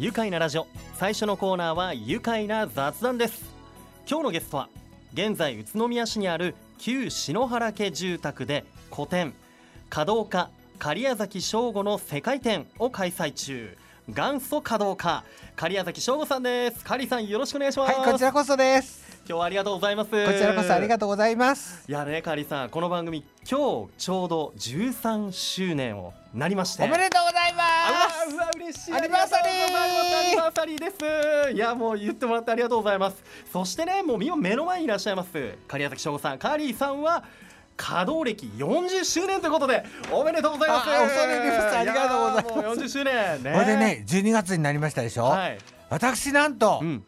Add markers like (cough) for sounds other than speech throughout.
愉快なラジオ。最初のコーナーは愉快な雑談です。今日のゲストは現在宇都宮市にある旧篠原家住宅で個展稼働家狩屋崎翔吾の世界展を開催中。元祖稼働家狩屋崎翔吾さんです。狩さんよろしくお願いします。はいこちらこそです。今日はありがとうございます。こちらこそありがとうございます。いやねカリさんこの番組今日ちょうど13周年をなりまして。おめでとうございます。うわ嬉しい。アニバーサリー。アニバーサリーです。いやもう言ってもらってありがとうございます。そしてねもう今目の前にいらっしゃいます狩矢崎翔吾さん。カリーさんは稼働歴40周年ということでおめでとうございます。ありがとうございます。やもう40周年。ねこれでね12月になりましたでしょ、はい私なんとうん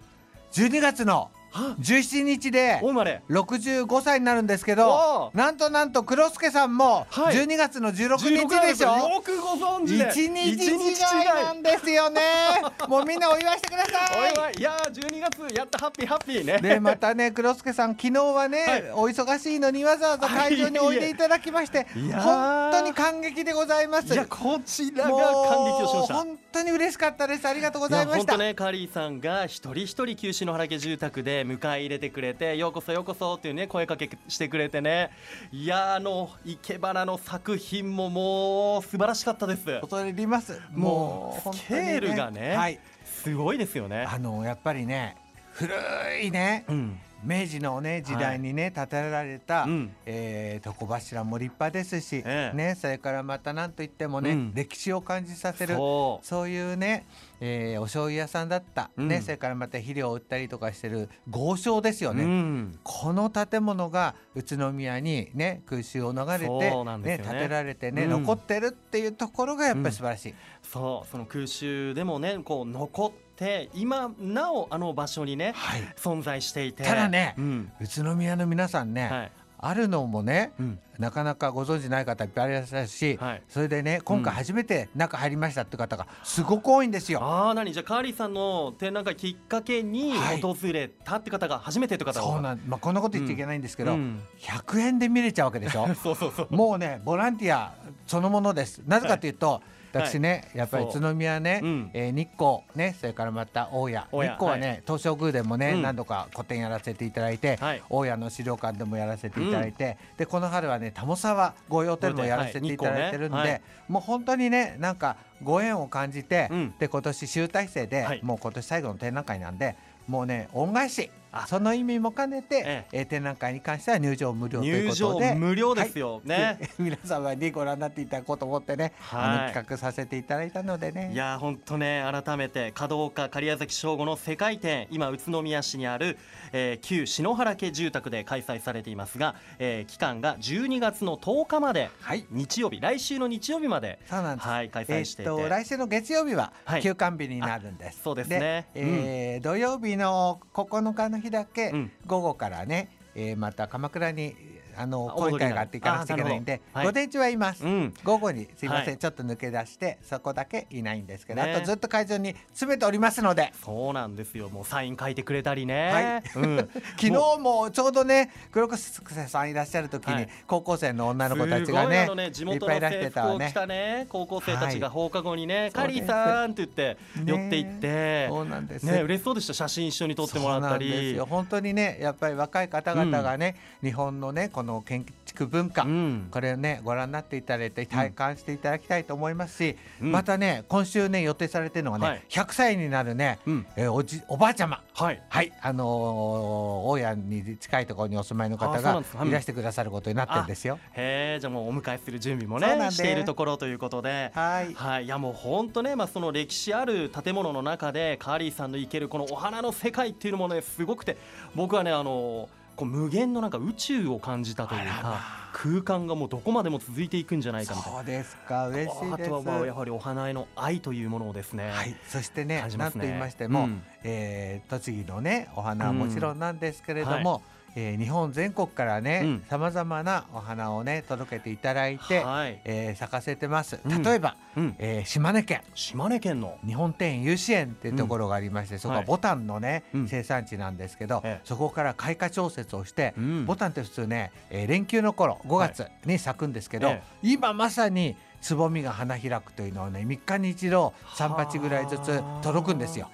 12月のは17日でお生まれ。65歳になるんですけおどなんとなんと黒助さんもはい。12月の16日でしょ、よくご存知で一日一違いなんですよね。(laughs) もうみんなお祝いしてくだおい。さおい。いやー12月やったハッピーハッピーね。いでまたね黒助さん昨日はね、はい。お忙しいのにわざわざ会場においでいただきまして本当に感激でございます。いやこちらが感激をしました。本当に嬉しかったです。ありがとうございました。や本当ねカリーさんが一人一人九州の原家住宅で迎え入れてくれてようこそようこそっていうね声かけしてくれてね。いやーあの生け花の作品ももう素晴らしかったです。恐れ入ります。もう本スケールがねはい。すごいですよね。あのやっぱりね古いねうん明治のね時代にね、建てられた、うん。えー床柱も立派ですし、ええ。ねそれからまた何といってもね、うん。歴史を感じさせるそう。いうね、えーお醤油屋さんだった、ねうん。それからまた肥料を売ったりとかしてる豪商ですよね、うん。この建物が宇都宮にね空襲を逃れてね。建てられてね、うん。残ってるっていうところがやっぱり素晴らしい、そう。その空襲でもねこう残って今なおあの場所にねはい。存在していて。ただねうん。宇都宮の皆さんね、はい。あるのもねうん。なかなかご存知ない方いっぱいいらっしゃるし、はい。それでね今回初めて中入りましたって方がすごく多いんですよ。ああ何？じゃあカーリーさんの展覧会きっかけにはい。訪れたって方が初めてって方がそうなんまあこんなこと言っちゃいけないんですけど、うん。100円で見れちゃうわけでしょ？(laughs) そうそうそう。もうねボランティアそのものです。なぜかというと、はい私ねやっぱり宇都宮ね、うん。えー日光ねそれからまた大谷。日光はね、東照宮でもね、うん。何度か個展やらせていただいて、はい。大谷の資料館でもやらせていただいて、でこの春はね鴨沢御用店もやらせていただいてるんで、もう本当にねなんかご縁を感じて、うん。で今年集大成で、はい。もう今年最後の展覧会なんでもうね恩返し。あその意味も兼ねて、ええ。ー展覧会に関しては入場無料という入場ことで。無料ですよ。ね、で (laughs) 皆様にご覧になっていただこうと思ってね、はい。あの企画させていただいたのでね。いやー本当ね改めて華道家狩矢崎翔吾の世界展今宇都宮市にある、えー旧篠原家住宅で開催されていますが、えー期間が12月の10日まではい。日曜日来週の日曜日までそうなんです、はい開え催していて、ーっと来週の月曜日ははい。休館日になるんです、あそうですね。えー土曜日の9日の日だけうん。午後からね、えーまた鎌倉にあのあ講演会踊りががあって行かなくちゃいけないんで、はい午前中はいます、うん午後にすいません、はい。ちょっと抜け出してそこだけいないんですけど、ね。あとずっと会場に詰めておりますので。そうなんですよ。もうサイン書いてくれたりね、はい。うん、(laughs) 昨日もちょうどね黒子さんいらっしゃる時に、はい高校生の女の子たちがねね地いっ元のぱいいらして制たわね服を着たね高校生たちが放課後にね、カリーさんって言って寄っていって、そうなんですね嬉しそうでした写真一緒に撮ってもらったそうなんですりよ本当にねやっぱり若い方々がね、日本のねこの建築文化、うん。これをねご覧になっていただいて体感していただきたいと思いますし、うん。またね今週ね予定されてるのがね、はい。100歳になるね、うん。えーおじおばあちゃま。はい。はい。あのー大家に近いところにお住まいの方がいらしてくださることになってるんですよ。へえじゃあもうお迎えする準備もねしているところということで。はい。はい、いやもう本当ね、まあ、その歴史ある建物の中でカーリーさんの生けるこのお花の世界っていうのもねすごくて僕はねあのこう無限のなんか宇宙を感じたというか空間がもうどこまでも続いていくんじゃないかみたいな。そうですか。嬉しいです。あとはまあやはりお花への愛というものをですね、はい、そしてねね。なんと言いましても、うん。えー栃木のねお花はもちろんなんですけれども、えー日本全国からねさまざまなお花をね届けていただいて、はい。えー咲かせてます。うん。例えば、うん、えー島根県。島根県の。日本庭園有志園っていうところがありまして、そこははい。ボタンのね、うん。生産地なんですけど、ええ。そこから開花調節をして、うん。ボタンって普通ね、えー連休の頃5月に咲くんですけど、え今まさにつぼみが花開くというのはね3日に一度3鉢ぐらいずつ届くんですよ。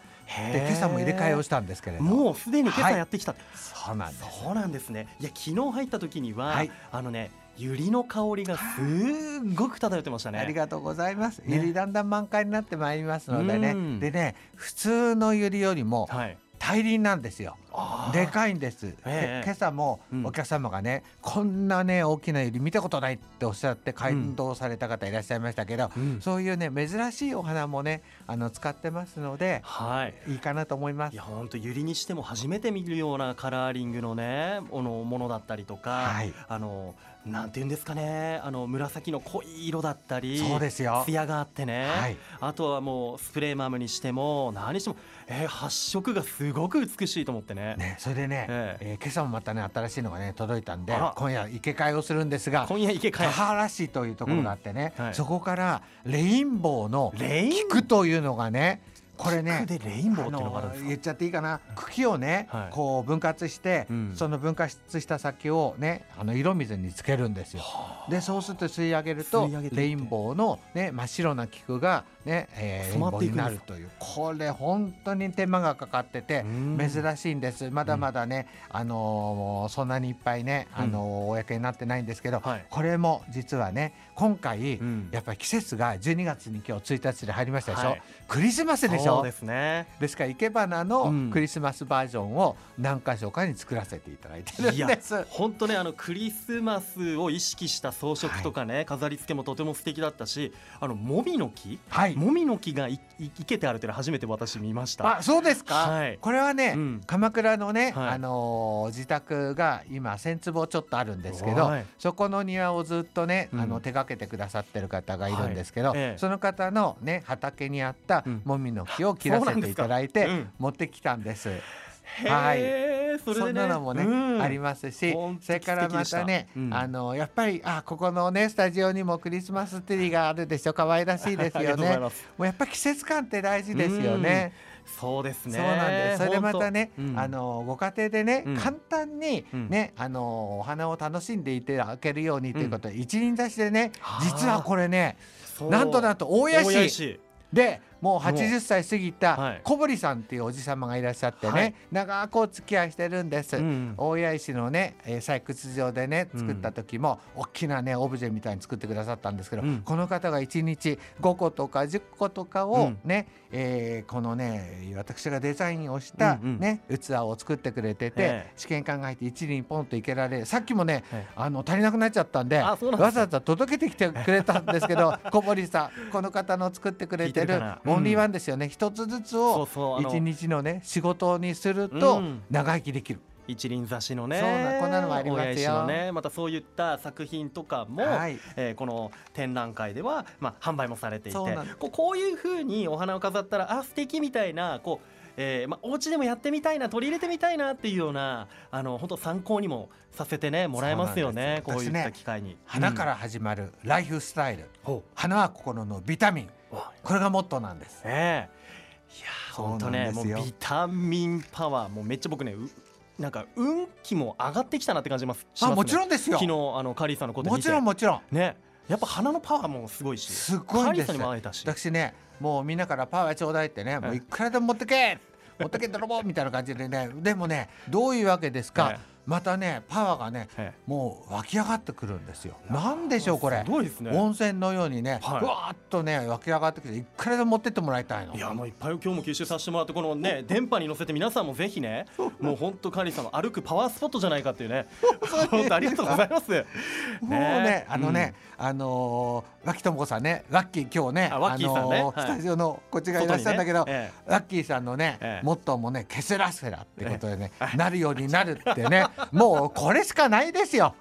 で今朝も入れ替えをしたんですけれど。もうすでに今朝やってきた、はい、そうなんです。そうなんですね。いや昨日入った時には、はい、あのね百合の香りがすごく漂ってましたね。ありがとうございます、ね、百合だんだん満開になってまいりますのでね。でね普通の百合よりも、はい大輪なんですよ。でかいんです、えー、今朝もお客様がね、うん、こんなね大きなユリ見たことないっておっしゃって感動された方いらっしゃいましたけど、うん、そういうね珍しいお花もねあの使ってますので、はい、いいかなと思います。いや本当ユリにしても初めて見るようなカラーリングのねものものだったりとか、はい、あのなんていうんですかねあの紫の濃い色だったりそうですよ。艶があってね、はい、あとはもうスプレーマムにしても何しても、えー、発色がすごく美しいと思ってね。ねそれでね、えー、えー、今朝もまたね新しいのがね届いたんで今夜生け替えをするんですが今夜生け替え田原市というところがあってね、うん。はい、そこからレインボーの菊というのがねこれねでレインボーってのがあるんです言っちゃっていいかな？茎をね、はい、こう分割して、うん、その分割した先をねあの色水につけるんですよ。でそうすると吸い上げるとレインボーの、ね、真っ白な菊がね、えー、レインボーになるという。これ本当に手間がかかってて珍しいんです。まだまだね、うん、あのー、そんなにいっぱいね、あのー、公になってないんですけど、はい、これも実はね今回、うん、やっぱり季節が12月に今日1日で入りましたでしょ、はい、クリスマスでしょ？そうですね。ですから生け花のクリスマスバージョンを何箇所かに作らせていただいてるんです。本当ねあのクリスマスを意識した装飾とかね、はい、飾り付けもとても素敵だったしあのもみの木、はい、もみの木がいいけてあるというのは初めて私見ました。あそうですか、はい、これはね、うん、鎌倉のね、はい、あのー、自宅が今1000坪ちょっとあるんですけど、そこの庭をずっとね、あの手がけてくださってる方がいるんですけど、ええ、その方のね畑にあったもみの木を切らせていただいて、持ってきたんです。はい、それ、ね、そんなのもね、うん、ありますしそれからまたね、うん、あのやっぱりあここのねスタジオにもクリスマスツリーがあるでしょ可愛らしいですよね。もうやっぱ季節感って大事ですよね。そうですね。そうなんです。それでまたね、うん、あのご家庭でね、うん、簡単にね、あのお花を楽しんでいただけるようにということで、一輪挿しでね、実はこれね、なんとなんと大谷市。でもう80歳過ぎた小堀さんっていうおじ様がいらっしゃってね、はい、長くお付き合いしてるんです、うん、大谷石のね、えー、採掘場でね作った時も、うん、大きなねオブジェみたいに作ってくださったんですけど、うん、この方が1日5個とか10個とかをね、うん、えー、このね私がデザインをしたね、うんうん、器を作ってくれてて、試験管が入って一輪ポンといけられるさっきもね、あの足りなくなっちゃったんでわざわざ届けてきてくれたんですけど (laughs) 小堀さんこの方の作ってくれてるオンリーワンですよね。一つずつを一日のね仕事にすると長生きできる。一輪挿しのねそんなこんなのもありますよ、ね、またそういった作品とかも、はい、えー、この展覧会では、まあ、販売もされていてこうこういうふうにお花を飾ったらあ素敵みたいなこうえーまあ、お家でもやってみたいな取り入れてみたいなっていうようなあの本当参考にもさせてねもらえますよねこういった機会に、ね、花から始まるライフスタイル、うん、花は心のビタミンこれがモットーなんです。え。ーいや本当ねもうビタミンパワーもうめっちゃ僕ねなんか運気も上がってきたなって感じます、ね、あもちろんですよ。昨日あのカリーさんのこともちろんもちろん。ねやっぱ鼻のパワーもすごいし。すごいです。私ねもうみんなからパワーちょうだいってねもういくらでも持ってけ持ってけ泥棒みたいな感じでね。でもねどういうわけですか、またねパワーがね、もう湧き上がってくるんですよ。なんでしょうこれ。ね。温泉のようにね、はい、わーっとね湧き上がってきていくらでも持ってってもらいたいの。いやもういっぱい今日も吸収させてもらってこのね (laughs) 電波に乗せて皆さんもぜひね、もう本当カリさんの歩くパワースポットじゃないかっていうね。(laughs) 本当ありがとうございます。もうねあのね、うん、あのー、脇智子さんねラッキー今日ねあワッキーさんね、あのー、スタジオのこっちがいらっしゃるんだけど、ねええ、ラッキーさんのね、ええ、モットーもねケセラセラってことでね、なるようになるってね (laughs) もうこれれしかないですよ。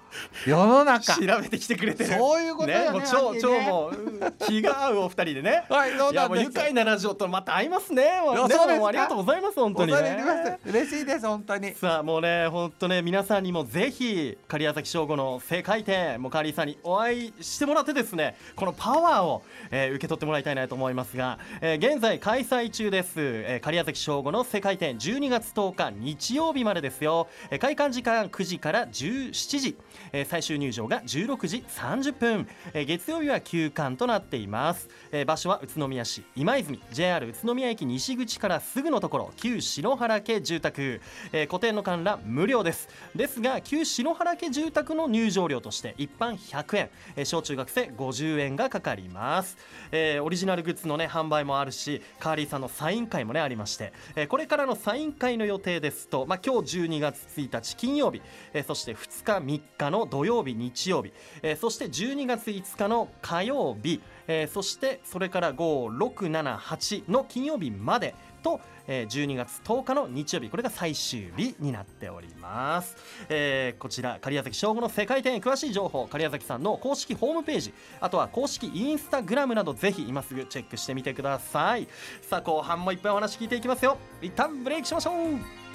世の中。調べてきてくれてる。そういうことねねもう超、ね、超もう気が合うお二人でね。(laughs) はいそうなんです？愉快なラジオとまた合いますね。もうねもありがとうございます本当にね。嬉しいです本当に。さあもうね本当ね皆さんにもぜひ狩矢崎翔吾の世界展もうカリーさんにお会いしてもらってですねこのパワーを、えー、受け取ってもらいたいなと思いますが、えー、現在開催中です、えー、狩矢崎翔吾の世界展12月10日日曜日までですよ、えー、開館時間間9時から17時、えー、最終入場が16時30分、えー、月曜日は休館となっています、えー、場所は宇都宮市今泉。JR 宇都宮駅西口からすぐのところ。旧篠原家住宅、えー、固定の観覧無料です。ですが旧篠原家住宅の入場料として一般100円、えー、小中学生50円がかかります、えー、オリジナルグッズのね販売もあるしカーリーさんのサイン会もねありまして、えー、これからのサイン会の予定ですと、まあ、今日12月1日金曜日、え、そして2日3日の土曜日日曜日、え、そして12月5日の火曜日、え、そしてそれから5678の金曜日までとえ12月10日の日曜日これが最終日になっております、えー、こちら狩矢崎翔吾の世界展詳しい情報狩矢崎さんの公式ホームページあとは公式インスタグラムなどぜひ今すぐチェックしてみてください。さあ後半もいっぱいお話聞いていきますよ。一旦ブレイクしましょう。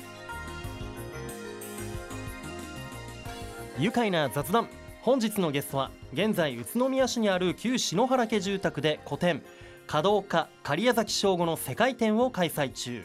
愉快な雑談。本日のゲストは現在宇都宮市にある旧篠原家住宅で個展華道家狩矢崎翔吾の世界展を開催中。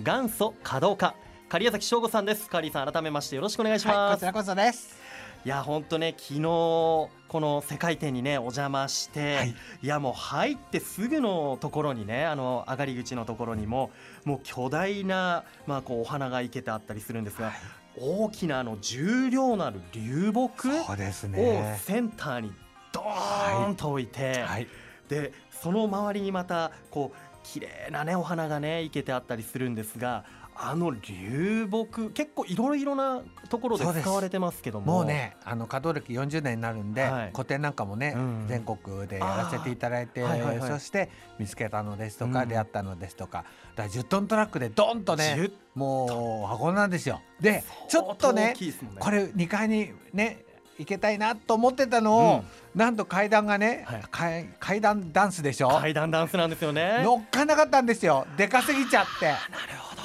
元祖華道家狩矢崎翔吾さんです。カリーさん改めましてよろしくお願いします、はい、こちらこそです。いや本当ね昨日この世界展にねお邪魔して、はい、いやもう入ってすぐのところにねあの上がり口のところにももう巨大なまあこうお花が生けてあったりするんですが、はい、大きなあの重量のある流木をセンターにドーンと置いて、はい、でその周りにまたこう綺麗なねお花がね生けてあったりするんですがあの流木結構いろいろなところで使われてますけども。もうねあの稼働歴40年になるんで、はい、個展なんかもね、うん、全国でやらせていただいて、はいはいはい、そして見つけたのですとか、うん、出会ったのですとかだ10トントラックでドンとねもう運んだんですよ。でちょっとね、ね、これ2階にね行けたいなと思ってたのを、うん、なんと階段がね、はい、階段ダンスでしょ？階段ダンスなんですよね。乗っかなかったんですよ。でかすぎちゃって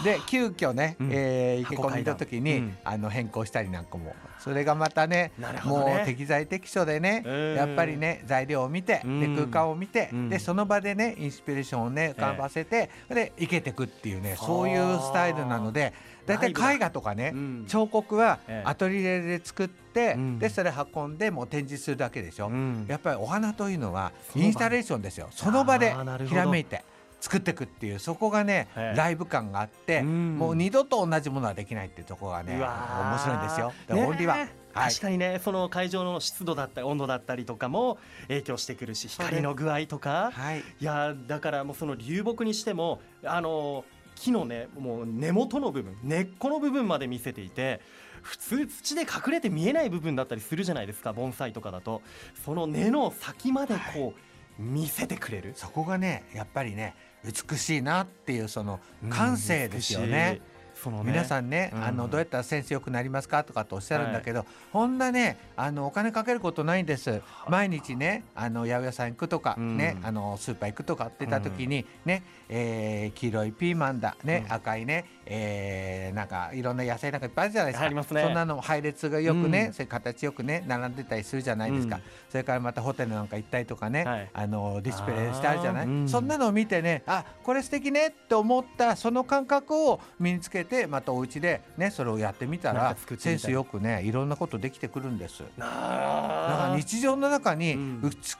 で急遽ね、うん、えー、行け込みの時に、うん、あの変更したりなんかも。それがまたね、ね、もう適材適所でねやっぱりね材料を見て、で空間を見て、でその場でねインスピレーションをね浮かばせて、えー、で生けていくっていうねそういうスタイルなので。大体絵画とかね、彫刻はアトリエで作って、でそれ運んでもう展示するだけでしょ、やっぱりお花というのはインスタレーションですよ。その場でひらめいて。作っていくっていうそこがねライブ感があって、もう二度と同じものはできないっていうところがね面白いんですよ。オンリーは。確かにねその会場の湿度だったり温度だったりとかも影響してくるし光の具合とか、はい、いやだからもうその流木にしてもあの木のねもう根元の部分根っこの部分まで見せていて普通土で隠れて見えない部分だったりするじゃないですか盆栽とかだと。その根の先までこう見せてくれる、そこがねやっぱりね美しいなっていうその感性ですよね。うんそのね、皆さんね、うん、あのどうやったらセンス良くなりますかとかとおっしゃるんだけど、はい、こんなねあのお金かけることないんです。毎日ねあの八百屋さん行くとか、うん、ねあのスーパー行くとかって言った時にね、うん、えー、黄色いピーマンだね、赤いねえー、なんかいろんな野菜なんかいっぱいあるじゃないですか、ね、そんなの配列がよくね、うん、形よくね並んでたりするじゃないですか、うん、それからまたホテルなんか行ったりとかね、はい、あのディスプレイしてあるじゃない、うん、そんなのを見てねあこれ素敵ねって思ったその感覚を身につけてまたお家でねそれをやってみたらセンスよくねいろんなことできてくるんです。だから日常の中に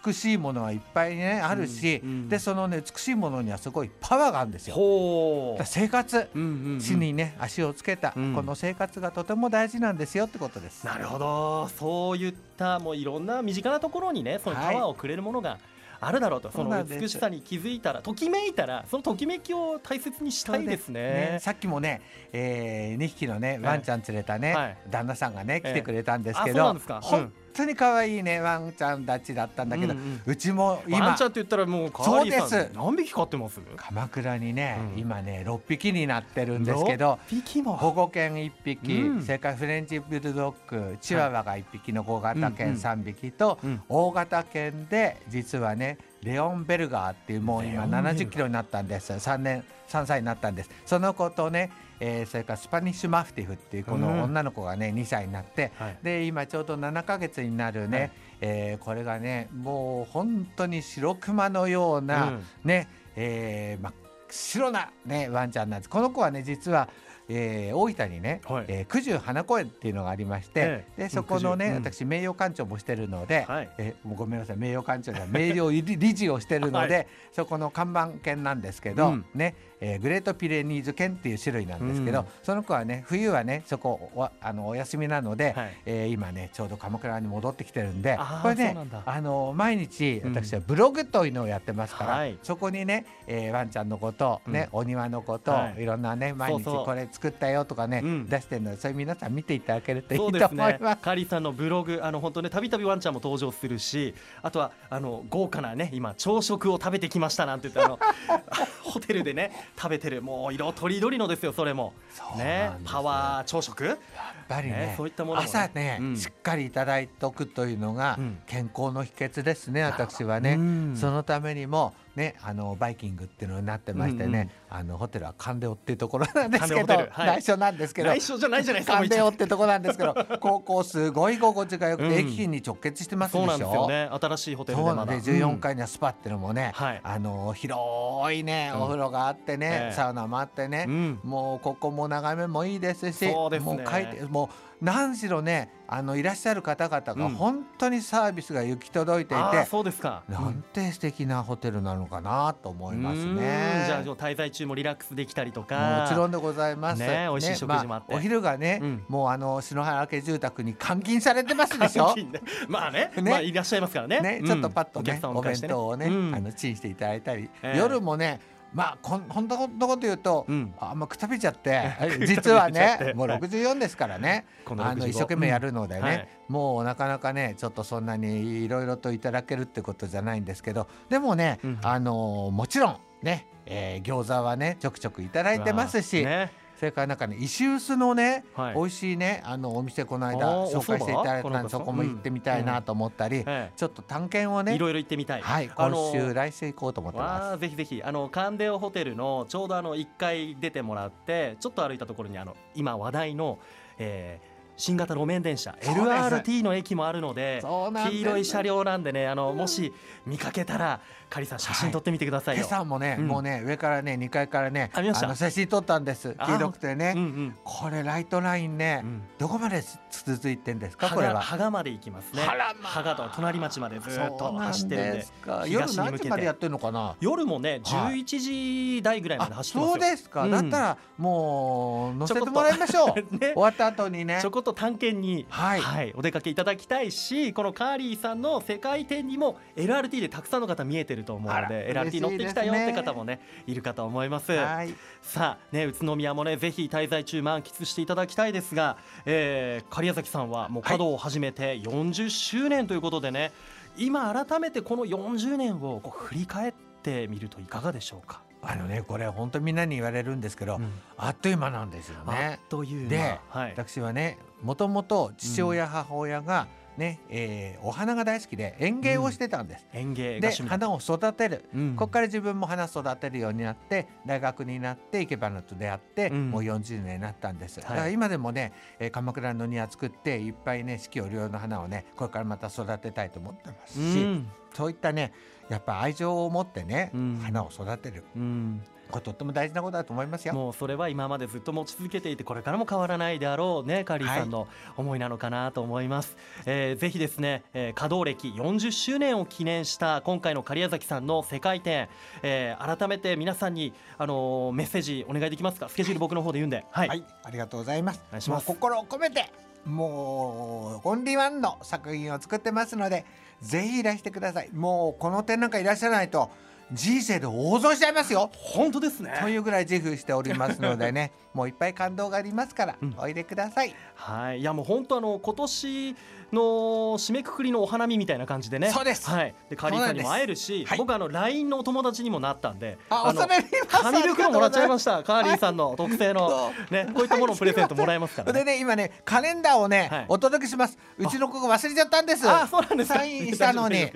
美しいものはいっぱいねあるし、でそのね美しいものにはすごいパワーがあるんですよ。生活、地にね足をつけた、この生活がとても大事なんですよってことです。なるほど。そういったもういろんな身近なところにねそのパワーをくれるものが、あるだろうとその美しさに気づいたらときめいたらそのときめきを大切にしたいですね、ね、さっきもね、えー、2匹のねワンちゃん連れたね、はい、旦那さんがね来てくれたんですけど、えー、本当に可愛いねワンちゃんたちだったんだけど、うんうん、うちも今ワンちゃんって言ったらもうそうです。何匹飼ってます？鎌倉にね、うん、今ね6匹になってるんですけど保護犬1匹、うん、それからフレンチブルドッグチワワが1匹の小型犬3匹と、うんうん、大型犬で実はねレオンベルガーっていうもう今70キロになったんです。3年3歳になったんです。その子とねえー、それからスパニッシュマフティフっていうこの女の子がね、うん、2歳になって、はい、で今ちょうど7か月になるね、はい、えー、これがねもう本当に白熊のような、うん、ね、えー、真っ白な、ね、ワンちゃんなんです。この子はね実はえー、大分にね、はい、えー、九十花公園っていうのがありまして、ええ、でそこのね、うん、私名誉館長もしてるので、はい、えー、もうごめんなさい名誉館長じゃ名誉理事をしてるので、(laughs) はい、そこの看板犬なんですけど、うん、ね、えー、グレートピレニーズ犬っていう種類なんですけど、うん、その子はね冬はねそこおあのお休みなので、はい、えー、今ねちょうど鎌倉に戻ってきてるんでこれねあの毎日私はブログというのをやってますから、そこにね、えー、ワンちゃんのことね、お庭のこと、い、ろんなね毎日これ作ったよとかね、出してるのでそういう皆さん見ていただけるといいと思います。ね、カリーさんのブログあの本当ねたびたびワンちゃんも登場するしあとはあの豪華なね今朝食を食べてきましたなんて言ってあの (laughs) ホテルでね食べてる。もう色とりどりのですよそれも。ね。パワー朝食。やっぱりね、ね、そういったもの、ね、朝ね、うん、しっかりいただいておくというのが健康の秘訣ですね、私はね、そのためにもね、あのバイキングっていうのになってましてね、うんうん、あのホテルはカンデオっていうところなんですけど、はい、内緒なんですけど内緒じゃないじゃないですかカンデオってところなんですけど高校すごい心地がよくて、駅に直結してますでしょ、そうなんですよね。新しいホテルでまだ。で14階にはスパっていうのもね、うん、あの広いねお風呂があってね、サウナもあってね、もうここも眺めもいいですしもう書いてもう何しろねあのいらっしゃる方々が本当にサービスが行き届いていて、うん、そうですか。なん。て素敵なホテルなのかなと思いますね。じゃあ滞在中もリラックスできたりとか。もちろんでございます。ね、美味しい食事もあって、ねまあ、お昼がね、うん、もうあの篠原家住宅に監禁されてますでしょ？(laughs) ね、まあねね、まあいらっしゃいますからね。ねちょっとパッとね、お弁当をね、あのチンしていただいたり、夜もねまあこん本当のこと言うと、うん、あんまくたびちゃって (laughs) 実はねもう64ですからね、はい、あの一生懸命やるのでね、うん。はい、もうなかなかねちょっとそんなにいろいろといただけるってことじゃないんですけどでもね、うん、あのもちろんね、えー、餃子はねちょくちょくいただいてますし。ねそれからなんかね石臼のね、はい、美味しいねあのお店この間紹介していただいたんでそこも行ってみたいなと思ったり、ちょっと探検をねいろいろ行ってみたい。はい今週来週行こうと思ってますぜひぜひあのカンデオホテルのちょうどあの1階出てもらってちょっと歩いたところにあの今話題の、えー、新型路面電車 LRT の駅もあるので黄色い車両なんでねあのもし見かけたらカリさん写真撮ってみてくださいよ、はい、今朝もね、うん、もうね上からね2階からねあの写真撮ったんです。黄色くてね、うんうん、これライトラインね、うん、どこまで続いてんですか？これは。羽賀まで行きますね。羽賀と隣町までずっと走ってるんで夜何時までやってるのかな？夜もね11時台ぐらいまで走ってますそうですか、だったらもう乗せてもらいましょう、(laughs) ね、終わった後にね。ちょこっと探検に、はい、はい、お出かけいただきたいしこのカーリーさんの世界展にも LRT でたくさんの方見えてると思うので LRT 乗ってきたよって方もねいるかと思います。さあね宇都宮もねぜひ滞在中満喫していただきたいですが、えー、狩崎さんはもう稼働を始めて40周年ということでね、はい、今改めてこの40年をこう振り返ってみるといかがでしょうか？あのねこれ本当みんなに言われるんですけど、うん、あっという間なんですよね。あっという間で、はい、私はねもともと父親、母親が、ねえー、お花が大好きで園芸をしてたんです。うん、園芸で花を育てる、うん、ここから自分も花育てるようになって大学になって生け花と出会って、うん、もう40年になったんです。だから今でもね、えー、鎌倉の庭作っていっぱいね四季折々の花をねこれからまた育てたいと思ってますし、そういったねやっぱ愛情を持ってね、花を育てる。これとっても大事なことだと思いますよ。もうそれは今までずっと持ち続けていてこれからも変わらないであろうねカリーさんの思いなのかなと思います、はい、えー、ぜひですね、えー、稼働歴40周年を記念した今回の狩矢崎さんの世界展、えー、改めて皆さんにあのー、メッセージお願いできますか？スケジュール僕の方で言うんで、はい、はい、ありがとうございます。お願いします。心を込めてもうオンリーワンの作品を作ってますのでぜひいらしてください。もうこの点なんかいらっしゃらないと人生で大損しちゃいますよ。本当ですね。というぐらい自負しておりますのでねもういっぱい感動がありますから、うん、おいでください。はい。いやもう本当あの今年の締めくくりのお花見みたいな感じでね。そうです。はい。でカリーさんにも会えるし、はい、僕あの LINE のお友達にもなったんであの紙袋もらっちゃいました。カーリーさんの特製のねこういったものをプレゼントもらえますから、ね、でね今ねカレンダーをね、はい、お届けします。うちの子が忘れちゃったんです。あそうなんですサインしたのに。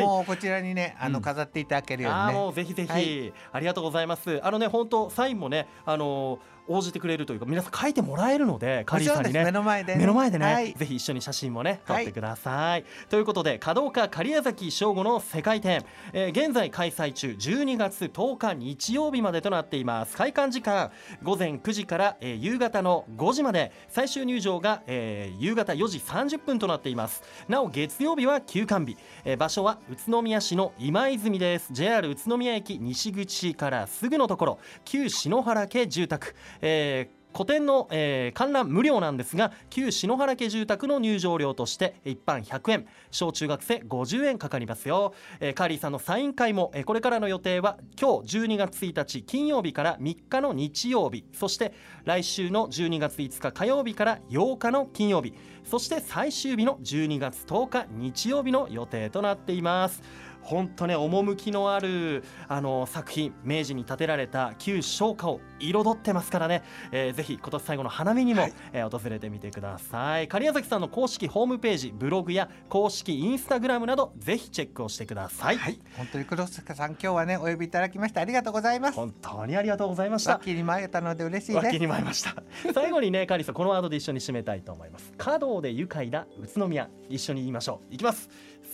もうこちらにねあの飾っていただけるようにね、あもうぜひぜひ、はい、ありがとうございます。あのね本当サインもねあの応じてくれるというか皆さん書いてもらえるのでカリーさんにね。目の前で、ね、目の前でね、はい、ぜひ一緒に写真もね撮ってください、はい、ということで華岡狩矢崎正吾の世界展、えー、現在開催中12月10日日曜日までとなっています。開館時間午前9時から、えー、夕方の5時まで。最終入場が、えー、夕方4時30分となっています。なお月曜日は休館日、えー、場所は宇都宮市の今泉です。JR 宇都宮駅西口からすぐのところ。旧篠原家住宅、えー古典の、えー、観覧無料なんですが旧篠原家住宅の入場料として一般100円。小中学生50円かかりますよ、えー、カーリーさんのサイン会も、えー、これからの予定は今日12月1日金曜日から3日の日曜日。そして来週の12月5日火曜日から8日の金曜日。そして最終日の12月10日日曜日の予定となっています。本当ね趣のあるあの作品明治に建てられた旧商家を彩ってますからね、えー、ぜひ今年最後の花見にも、はい、えー、訪れてみてください。狩矢崎さんの公式ホームページブログや公式インスタグラムなどぜひチェックをしてください、はい、本当に黒坂さん今日はねお呼びいただきましてありがとうございます。本当にありがとうございました。脇に参ったので嬉しいです。脇に参りました。(laughs) 最後にねカリさんこのワードで一緒に締めたいと思います。華道で愉快な宇都宮。一緒に言いましょう。いきます。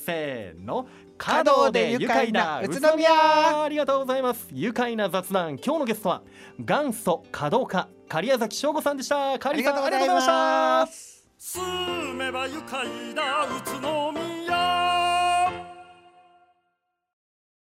せーの華道で愉快な宇都宮。ありがとうございます。愉快な雑談。今日のゲストは元祖華道家狩矢崎翔吾さんでした。狩矢さんありがとうございました住めば愉快な宇都宮